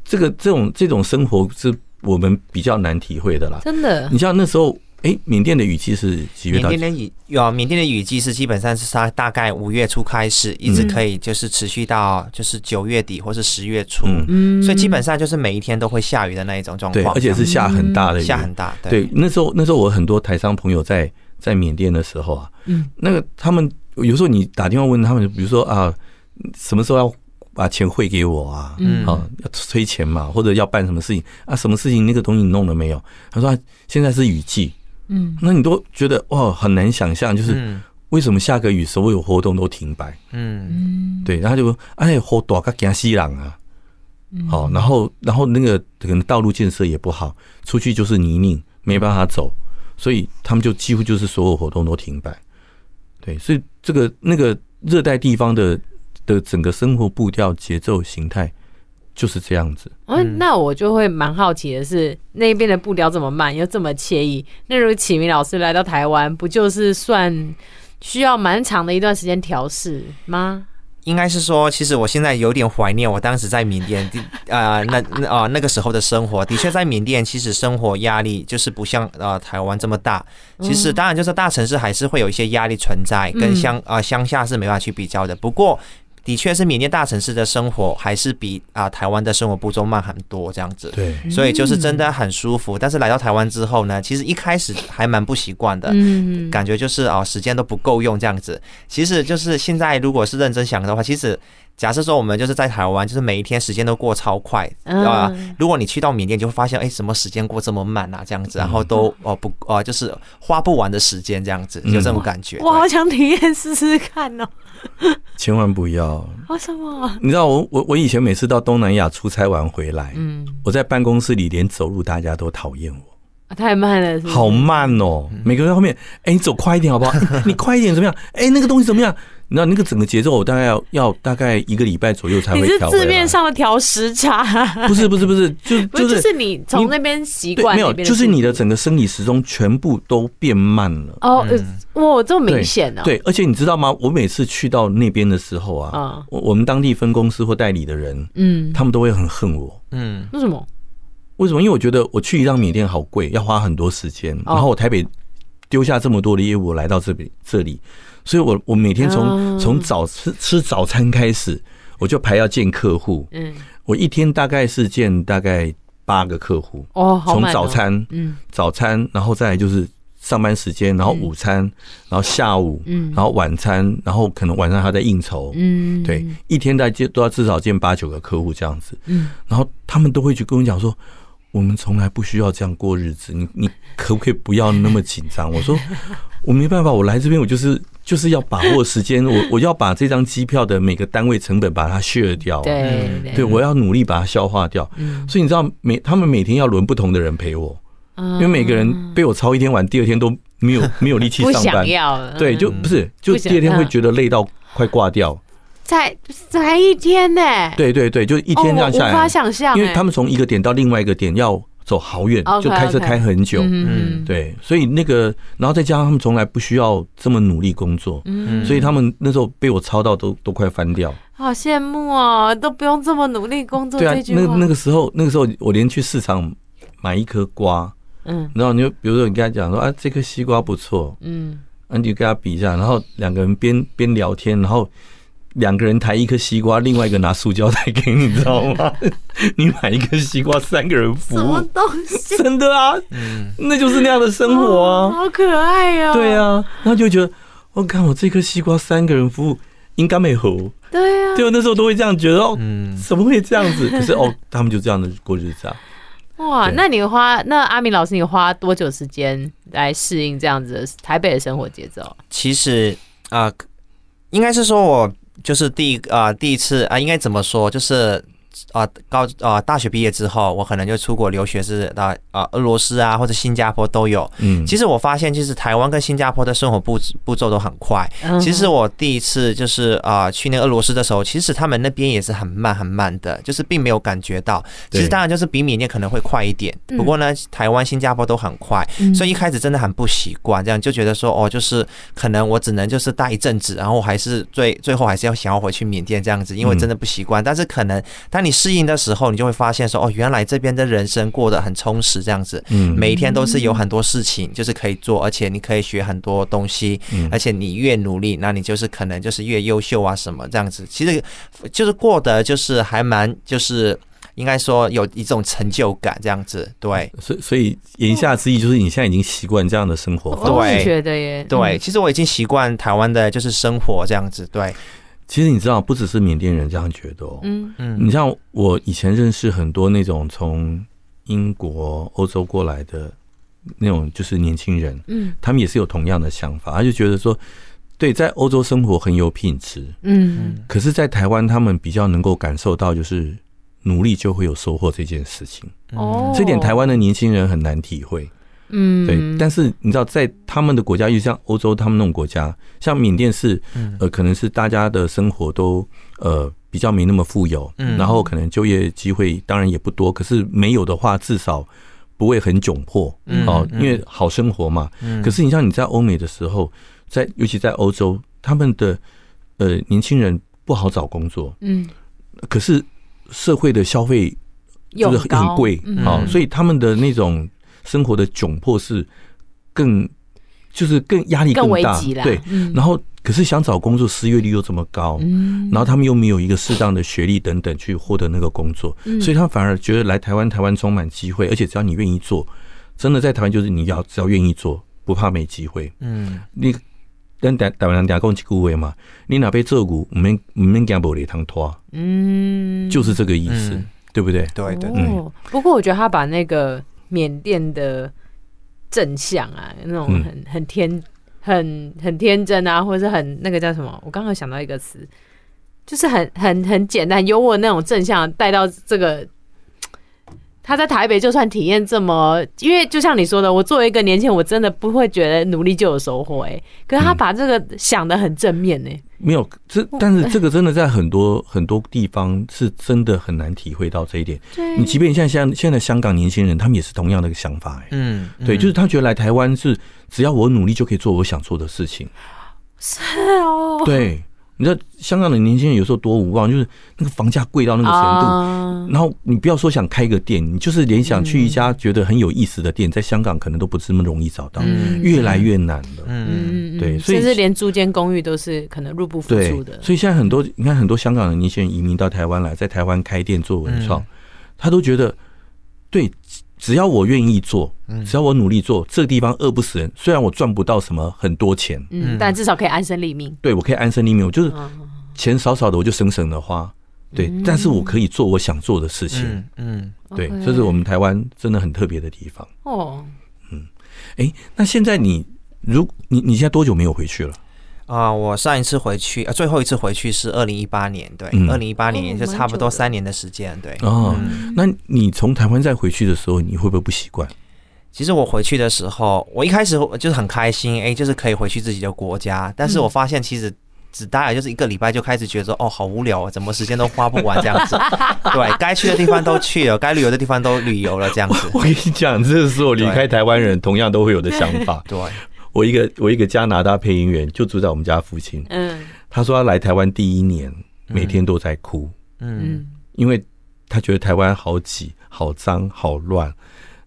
这个这种这种生活是我们比较难体会的啦，
真的，
你像那时候。哎，缅甸的雨季是几月到？
缅甸的雨有，缅甸的雨季是基本上是它大概五月初开始，一直可以就是持续到就是九月底或是十月初，嗯，所以基本上就是每一天都会下雨的那一种状况，
对，而且是下很大的雨，
下很大。
对，那时候那时候我很多台商朋友在在缅甸的时候啊，嗯，那个他们有时候你打电话问他们，比如说啊，什么时候要把钱汇给我啊？嗯，好，要催钱嘛，或者要办什么事情啊？什么事情那个东西你弄了没有？他说现在是雨季。嗯，那你都觉得哇，很难想象，就是为什么下个雨所有活动都停摆？嗯，对，然后就说哎，好大个惊死人啊！好，然后然后那个可能道路建设也不好，出去就是泥泞，没办法走，所以他们就几乎就是所有活动都停摆。对，所以这个那个热带地方的的整个生活步调、节奏、形态。就是这样子。
嗯，那我就会蛮好奇的是，那边的步调这么慢，又这么惬意。那如果启明老师来到台湾，不就是算需要蛮长的一段时间调试吗？
应该是说，其实我现在有点怀念我当时在缅甸，(laughs) 呃，那那啊那个时候的生活。的确，在缅甸其实生活压力就是不像呃台湾这么大。其实当然就是大城市还是会有一些压力存在，跟乡啊乡下是没办法去比较的。不过。的确是缅甸大城市的生活还是比啊台湾的生活步骤慢很多这样子，
对，
所以就是真的很舒服。但是来到台湾之后呢，其实一开始还蛮不习惯的，嗯感觉就是啊时间都不够用这样子。其实就是现在如果是认真想的话，其实假设说我们就是在台湾，就是每一天时间都过超快啊。如果你去到缅甸，就会发现哎，什么时间过这么慢啊这样子，然后都哦不哦就是花不完的时间这样子，有这种感觉。
我好想体验试试看哦。(laughs)
千万不要！
为什么？
你知道我我我以前每次到东南亚出差完回来，嗯，我在办公室里连走路大家都讨厌我，
太慢了，
好慢哦！每个人在后面，哎，你走快一点好不好？(laughs) 你快一点怎么样？哎，那个东西怎么样？你知道那个整个节奏，我大概要要大概一个礼拜左右才会调。你是
字面上的调时差？
不是不是 (laughs) 不是，就就是
就是你从那边习惯，
没有，就是你的整个生理时钟全部都变慢了。
哦，哇，这么明显呢？
对，而且你知道吗？我每次去到那边的时候啊，我我们当地分公司或代理的人，嗯，他们都会很恨我。嗯，
为什么？
为什么？因为我觉得我去一趟缅甸好贵，要花很多时间，然后我台北丢下这么多的业务来到这边这里。所以我我每天从从早吃吃早餐开始，我就排要见客户。嗯，我一天大概是见大概八个客户。
哦，从
早餐，嗯，早餐，然后再来就是上班时间，然后午餐，然后下午，嗯，然后晚餐，然后可能晚上还在应酬。嗯，对，一天大概见都要至少见八九个客户这样子。嗯，然后他们都会去跟我讲说。我们从来不需要这样过日子，你你可不可以不要那么紧张？我说我没办法，我来这边我就是就是要把握时间，我我要把这张机票的每个单位成本把它削掉，
对
对，我要努力把它消化掉。所以你知道每他们每天要轮不同的人陪我，因为每个人被我操一天晚，第二天都没有 (laughs) 没有力气上班，对，就不是就第二天会觉得累到快挂掉。
才才一天呢？
对对对，就一天这样下来，
无法想象。
因为他们从一个点到另外一个点要走好远，就开车开很久。嗯，对，所以那个，然后再加上他们从来不需要这么努力工作，嗯，所以他们那时候被我操到都都快翻掉。
好羡慕哦，都不用这么努力工作。
对啊，那那个时候，那个时候我连去市场买一颗瓜，嗯，然后你就比如说你跟他讲说啊，这颗西瓜不错，嗯，那你就跟他比一下，然后两个人边边聊天，然后。两个人抬一颗西瓜，另外一个拿塑胶袋给你，知道吗？(laughs) 你买一颗西瓜，三个人服务，
什么东西？
真的啊，嗯，那就是那样的生活啊，
好可爱哦。
对啊，然后就觉得，我看我这颗西瓜三个人服务应该没合。
对啊，
对，那时候都会这样觉得哦，怎么会这样子？(laughs) 可是哦，他们就这样的过日子啊。
哇，那你花那阿明老师，你花多久时间来适应这样子的台北的生活节奏？
其实啊，应该是说我。就是第一啊、第一次啊、应该怎么说？就是。啊，高啊，大学毕业之后，我可能就出国留学，是到啊俄罗斯啊或者新加坡都有。嗯，其实我发现，就是台湾跟新加坡的生活步步骤都很快。其实我第一次就是啊去那个俄罗斯的时候，其实他们那边也是很慢很慢的，就是并没有感觉到。其实当然就是比缅甸可能会快一点，不过呢，台湾、新加坡都很快，所以一开始真的很不习惯，这样就觉得说哦，就是可能我只能就是待一阵子，然后还是最最后还是要想要回去缅甸这样子，因为真的不习惯。但是可能当你适应的时候，你就会发现说，哦，原来这边的人生过得很充实，这样子，嗯，每一天都是有很多事情就是可以做，而且你可以学很多东西，嗯。而且你越努力，那你就是可能就是越优秀啊，什么这样子，其实就是过得就是还蛮就是应该说有一种成就感这样子，对，
所以所以言下之意就是你现在已经习惯这样的生活，
对，
觉得耶，
对，其实我已经习惯台湾的就是生活这样子，对。
其实你知道，不只是缅甸人这样觉得哦。嗯嗯，你像我以前认识很多那种从英国、欧洲过来的那种，就是年轻人，嗯，他们也是有同样的想法，他就觉得说，对，在欧洲生活很有品质，嗯，可是，在台湾他们比较能够感受到，就是努力就会有收获这件事情。哦，这点台湾的年轻人很难体会。嗯，对，但是你知道，在他们的国家，就像欧洲他们那种国家，像缅甸是，呃，可能是大家的生活都呃比较没那么富有，嗯。然后可能就业机会当然也不多，可是没有的话，至少不会很窘迫哦，因为好生活嘛。嗯。可是你像你在欧美的时候，在尤其在欧洲，他们的呃年轻人不好找工作，嗯，可是社会的消费就是很贵啊，所以他们的那种。生活的窘迫是更，就是更压力更大，对。然后，可是想找工作，失业率又这么高，然后他们又没有一个适当的学历等等去获得那个工作，所以他反而觉得来台湾，台湾充满机会，而且只要你愿意做，真的在台湾就是你要只要愿意做，不怕没机会。嗯，你跟台台湾人讲讲几句话嘛，你哪边做股，我们我们讲不离汤拖，嗯，就是这个意思，对不对？
对对。
嗯，不过我觉得他把那个。缅甸的正向啊，那种很很天很很天真啊，或者是很那个叫什么？我刚刚想到一个词，就是很很很简单、幽默那种正向带到这个。他在台北就算体验这么，因为就像你说的，我作为一个年轻人，我真的不会觉得努力就有收获哎。可是他把这个想的很正面呢。
没有，这但是这个真的在很多很多地方是真的很难体会到这一点。你即便像像现在香港年轻人，他们也是同样的一个想法哎。嗯，对，就是他觉得来台湾是只要我努力就可以做我想做的事情。
是哦。
对。你知道香港的年轻人有时候多无望，就是那个房价贵到那个程度，然后你不要说想开个店，你就是连想去一家觉得很有意思的店，在香港可能都不是那么容易找到，越来越难了。嗯，对，所以
甚至连租间公寓都是可能入不敷出的。
所以现在很多你看很多香港的年轻人移民到台湾来，在台湾开店做文创，他都觉得对。只要我愿意做，只要我努力做，这个地方饿不死人。虽然我赚不到什么很多钱，
嗯，但至少可以安身立命。
对，我可以安身立命，我就是钱少少的，我就省省的花。对，但是我可以做我想做的事情。嗯，对，这是我们台湾真的很特别的地方。哦，嗯，哎，那现在你，如你你现在多久没有回去了？
啊，我上一次回去，呃，最后一次回去是二零一八年，对，二零一八年也就差不多三年的时间，对。
哦，那你从台湾再回去的时候，你会不会不习惯？
其实我回去的时候，我一开始就是很开心，哎，就是可以回去自己的国家。但是我发现其实只待了就是一个礼拜，就开始觉得，哦，好无聊啊，怎么时间都花不完这样子。(laughs) 对，该去的地方都去了，该旅游的地方都旅游了，这样子。
我跟你讲，这是我离开台湾人同样都会有的想法。
对。
我一个我一个加拿大配音员就住在我们家附近。嗯，他说他来台湾第一年，每天都在哭。嗯，因为他觉得台湾好挤、好脏、好乱，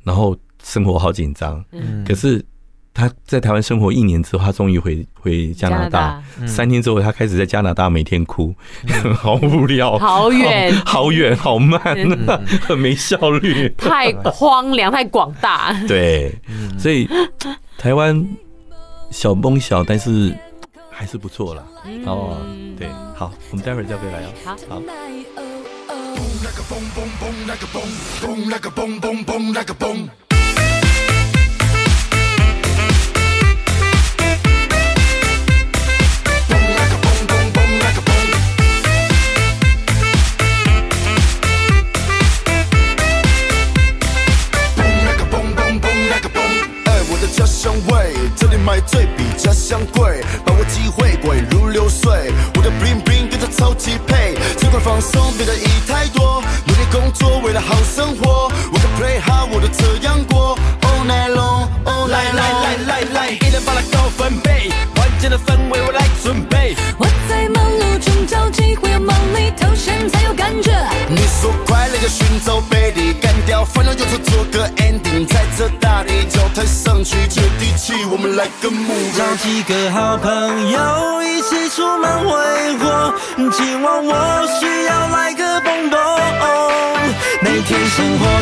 然后生活好紧张。嗯，可是他在台湾生活一年之后，他终于回回加拿大。三天之后，他开始在加拿大每天哭，(laughs) 好无聊，(laughs)
好远，(laughs)
好远，好慢，很没效率，
太荒凉，太广大。
对，所以台湾。小崩小，但是还是不错啦。哦，对，好，我们待会儿再回来哦。
好，好。
买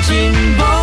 紧绷，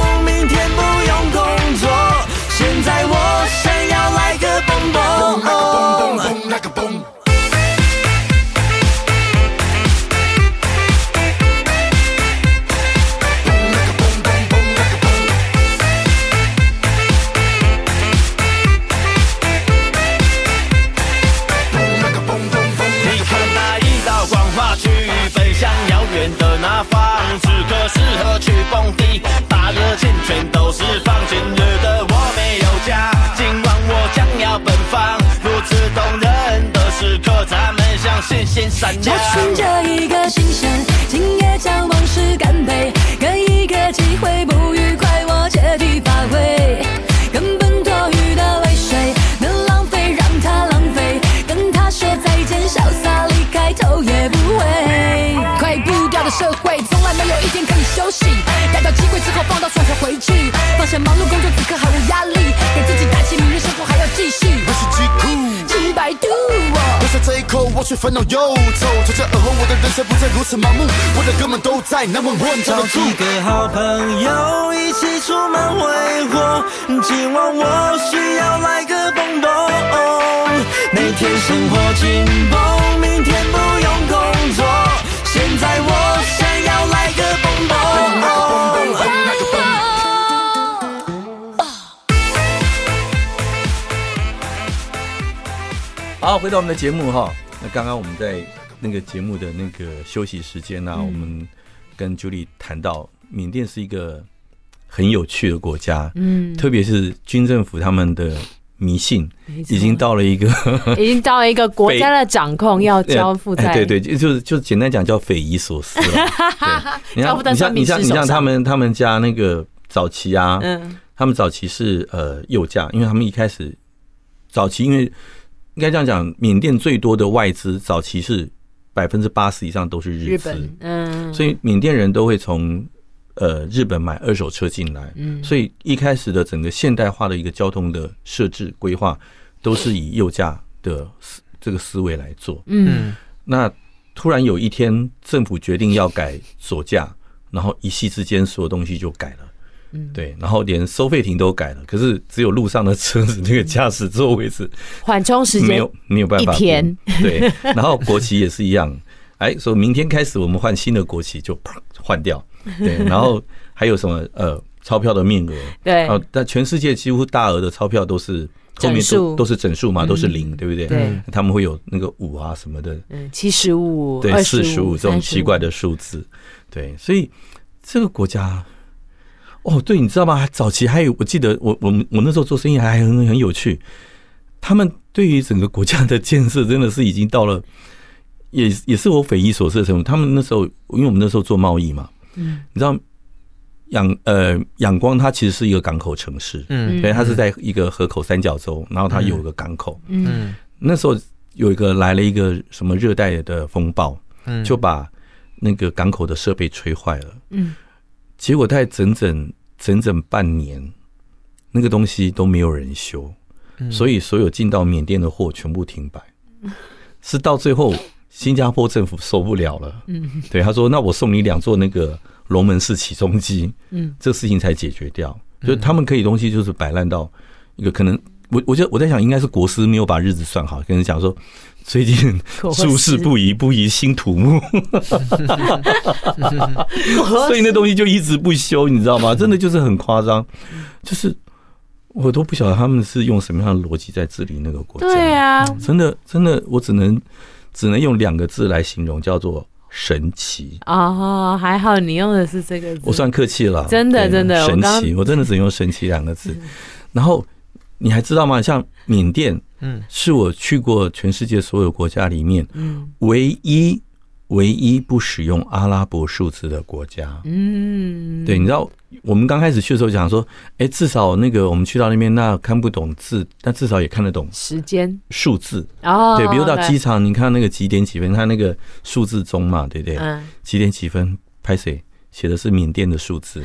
社会从来没有一天可以休息，逮到机会之后放到双手回去，放下忙碌工作此刻毫无压力，给自己打气，明日生活还要继续。
我是极酷，
请百度我。
这一口，我却烦恼忧愁。从这而后，我的人生不再如此盲目。我的哥们都在那么问，找几个好朋友一起出门挥霍。今晚我需要来个蹦蹦。每天生活紧绷，明天不用工作。
好，回到我们的节目哈。那刚刚我们在那个节目的那个休息时间呢、啊，嗯、我们跟 Julie 谈到，缅甸是一个很有趣的国家，嗯，特别是军政府他们的迷信已经到了一个，(laughs)
已经到了一个国家的掌控 (laughs) 要交付在，
对对，就是就简单讲叫匪夷所思了。(laughs) 你像你像你像你像他们他们家那个早期啊，嗯，他们早期是呃右驾，因为他们一开始早期因为。应该这样讲，缅甸最多的外资早期是百分之八十以上都是日资，嗯，所以缅甸人都会从呃日本买二手车进来，嗯，所以一开始的整个现代化的一个交通的设置规划都是以右驾的思这个思维来做，嗯，那突然有一天政府决定要改左驾，然后一夕之间所有东西就改了。对，然后连收费亭都改了，可是只有路上的车子那个驾驶座位置
缓冲时间
没有没有办法
一天。
对，然后国旗也是一样，哎，说明天开始我们换新的国旗就啪换掉。(laughs) 对，然后还有什么呃钞票的面额？(laughs)
对，
哦，但全世界几乎大额的钞票都是后面都都是整数嘛，都是零，对不对？
对，
他们会有那个五啊什么的，
嗯，七十五，
对，四十五这种奇怪的数字。对，所以这个国家。哦，对，你知道吗？早期还有，我记得我我们我那时候做生意还很很有趣。他们对于整个国家的建设，真的是已经到了，也也是我匪夷所思的程度。他们那时候，因为我们那时候做贸易嘛，嗯，你知道仰呃仰光它其实是一个港口城市，嗯，所以它是在一个河口三角洲，然后它有一个港口，嗯，那时候有一个来了一个什么热带的风暴，嗯，就把那个港口的设备吹坏了，嗯。结果在整整整整半年，那个东西都没有人修，所以所有进到缅甸的货全部停摆。(laughs) 是到最后，新加坡政府受不了了，嗯。对他说：“那我送你两座那个龙门式起重机，嗯，这事情才解决掉。就他们可以东西就是摆烂到一个可能，我我觉得我在想，应该是国师没有把日子算好，跟人讲说。”最近诸事不宜，不宜兴土木，所以那东西就一直不修，你知道吗？真的就是很夸张，就是我都不晓得他们是用什么样的逻辑在治理那个国家。
对啊，
真的真的，我只能只能用两个字来形容，叫做神奇。
哦，还好你用的是这个字，
我算客气了。
真的真的
神奇，我真的只能用神奇两个字。然后你还知道吗？像缅甸。嗯，是我去过全世界所有国家里面，嗯，唯一唯一不使用阿拉伯数字的国家。嗯，对，你知道，我们刚开始去的时候讲说，哎，至少那个我们去到那边，那看不懂字，但至少也看得懂
时间。
数字。哦，对，比如到机场，你看那个几点几分，它那个数字钟嘛，对不对？嗯，几点几分？拍谁？写的是缅甸的数字。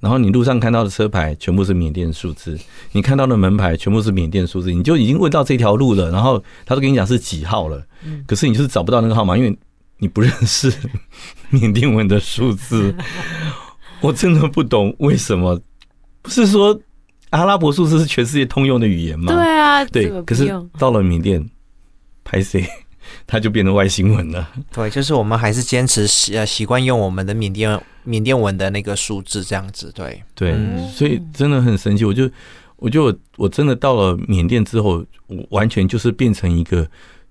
然后你路上看到的车牌全部是缅甸数字，你看到的门牌全部是缅甸数字，你就已经问到这条路了，然后他都跟你讲是几号了，可是你就是找不到那个号码，因为你不认识 (laughs) 缅甸文的数字。(laughs) 我真的不懂为什么，不是说阿拉伯数字是全世界通用的语言吗？
对啊，
对，可是到了缅甸，拍谁？(laughs) 它就变成外星文了。
对，就是我们还是坚持习呃习惯用我们的缅甸缅甸文的那个数字这样子。对
对，所以真的很神奇。我就我就我真的到了缅甸之后，我完全就是变成一个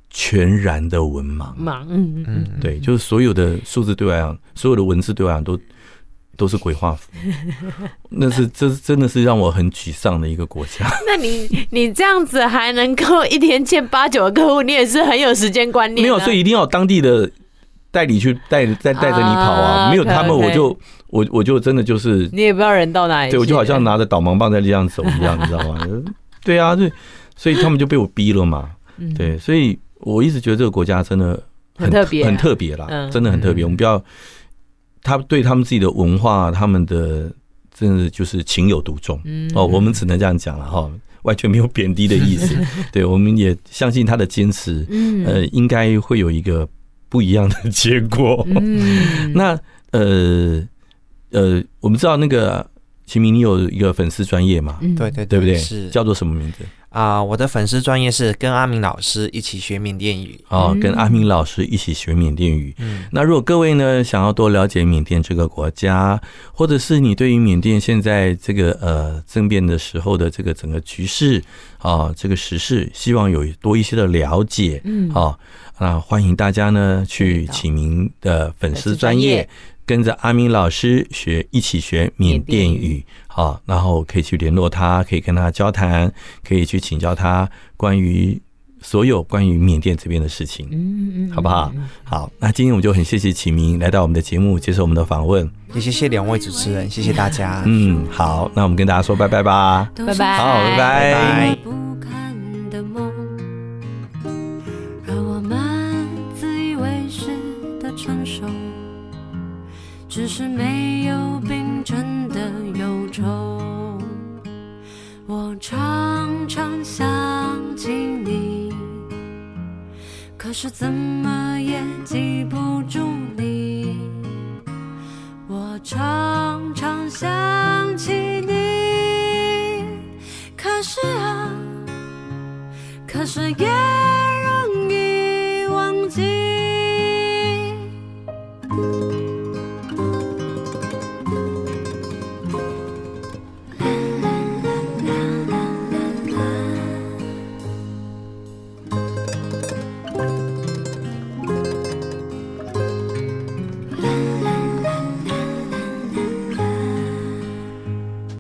全然的文盲。
盲，嗯嗯，
对，就是所有的数字对我来讲，所有的文字对我来讲都。都是鬼画符，(laughs) 那是这真的是让我很沮丧的一个国家。(laughs)
那你你这样子还能够一天见八九个客户，你也是很有时间观念。
没有，所以一定要有当地的代理去带带带着你跑啊！没有他们，我就我我就真的就是
你也不知道人到哪里。
对，我就好像拿着导盲棒在这样走一样，你知道吗？(laughs) 对啊，对，所以他们就被我逼了嘛。对，所以我一直觉得这个国家真的很特别，很特别啦，真的很特别。我们不要。他对他们自己的文化，他们的真的就是情有独钟。哦，我们只能这样讲了哈，完全没有贬低的意思。(laughs) 对，我们也相信他的坚持，呃，应该会有一个不一样的结果。(laughs) 那呃呃，我们知道那个齐铭，你有一个粉丝专业嘛？
对对
对不对？
是
叫做什么名字？
啊，我的粉丝专业是跟阿明老师一起学缅甸语
哦，跟阿明老师一起学缅甸语。嗯，那如果各位呢想要多了解缅甸这个国家，或者是你对于缅甸现在这个呃政变的时候的这个整个局势啊，这个时事，希望有多一些的了解，嗯，好，那欢迎大家呢去启明的粉丝专页。跟着阿明老师学，一起学缅甸语，好，然后可以去联络他，可以跟他交谈，可以去请教他关于所有关于缅甸这边的事情，嗯嗯，好不好？好，那今天我们就很谢谢启明来到我们的节目，接受我们的访问，
也谢谢两位主持人，谢谢大家。
嗯，好，那我们跟大家说拜拜吧，
拜拜，
好，拜拜。
只是没有冰镇的忧愁。我常常想起你，可是怎么也记不住你。我常常想起你，可是啊，可是也容易忘记。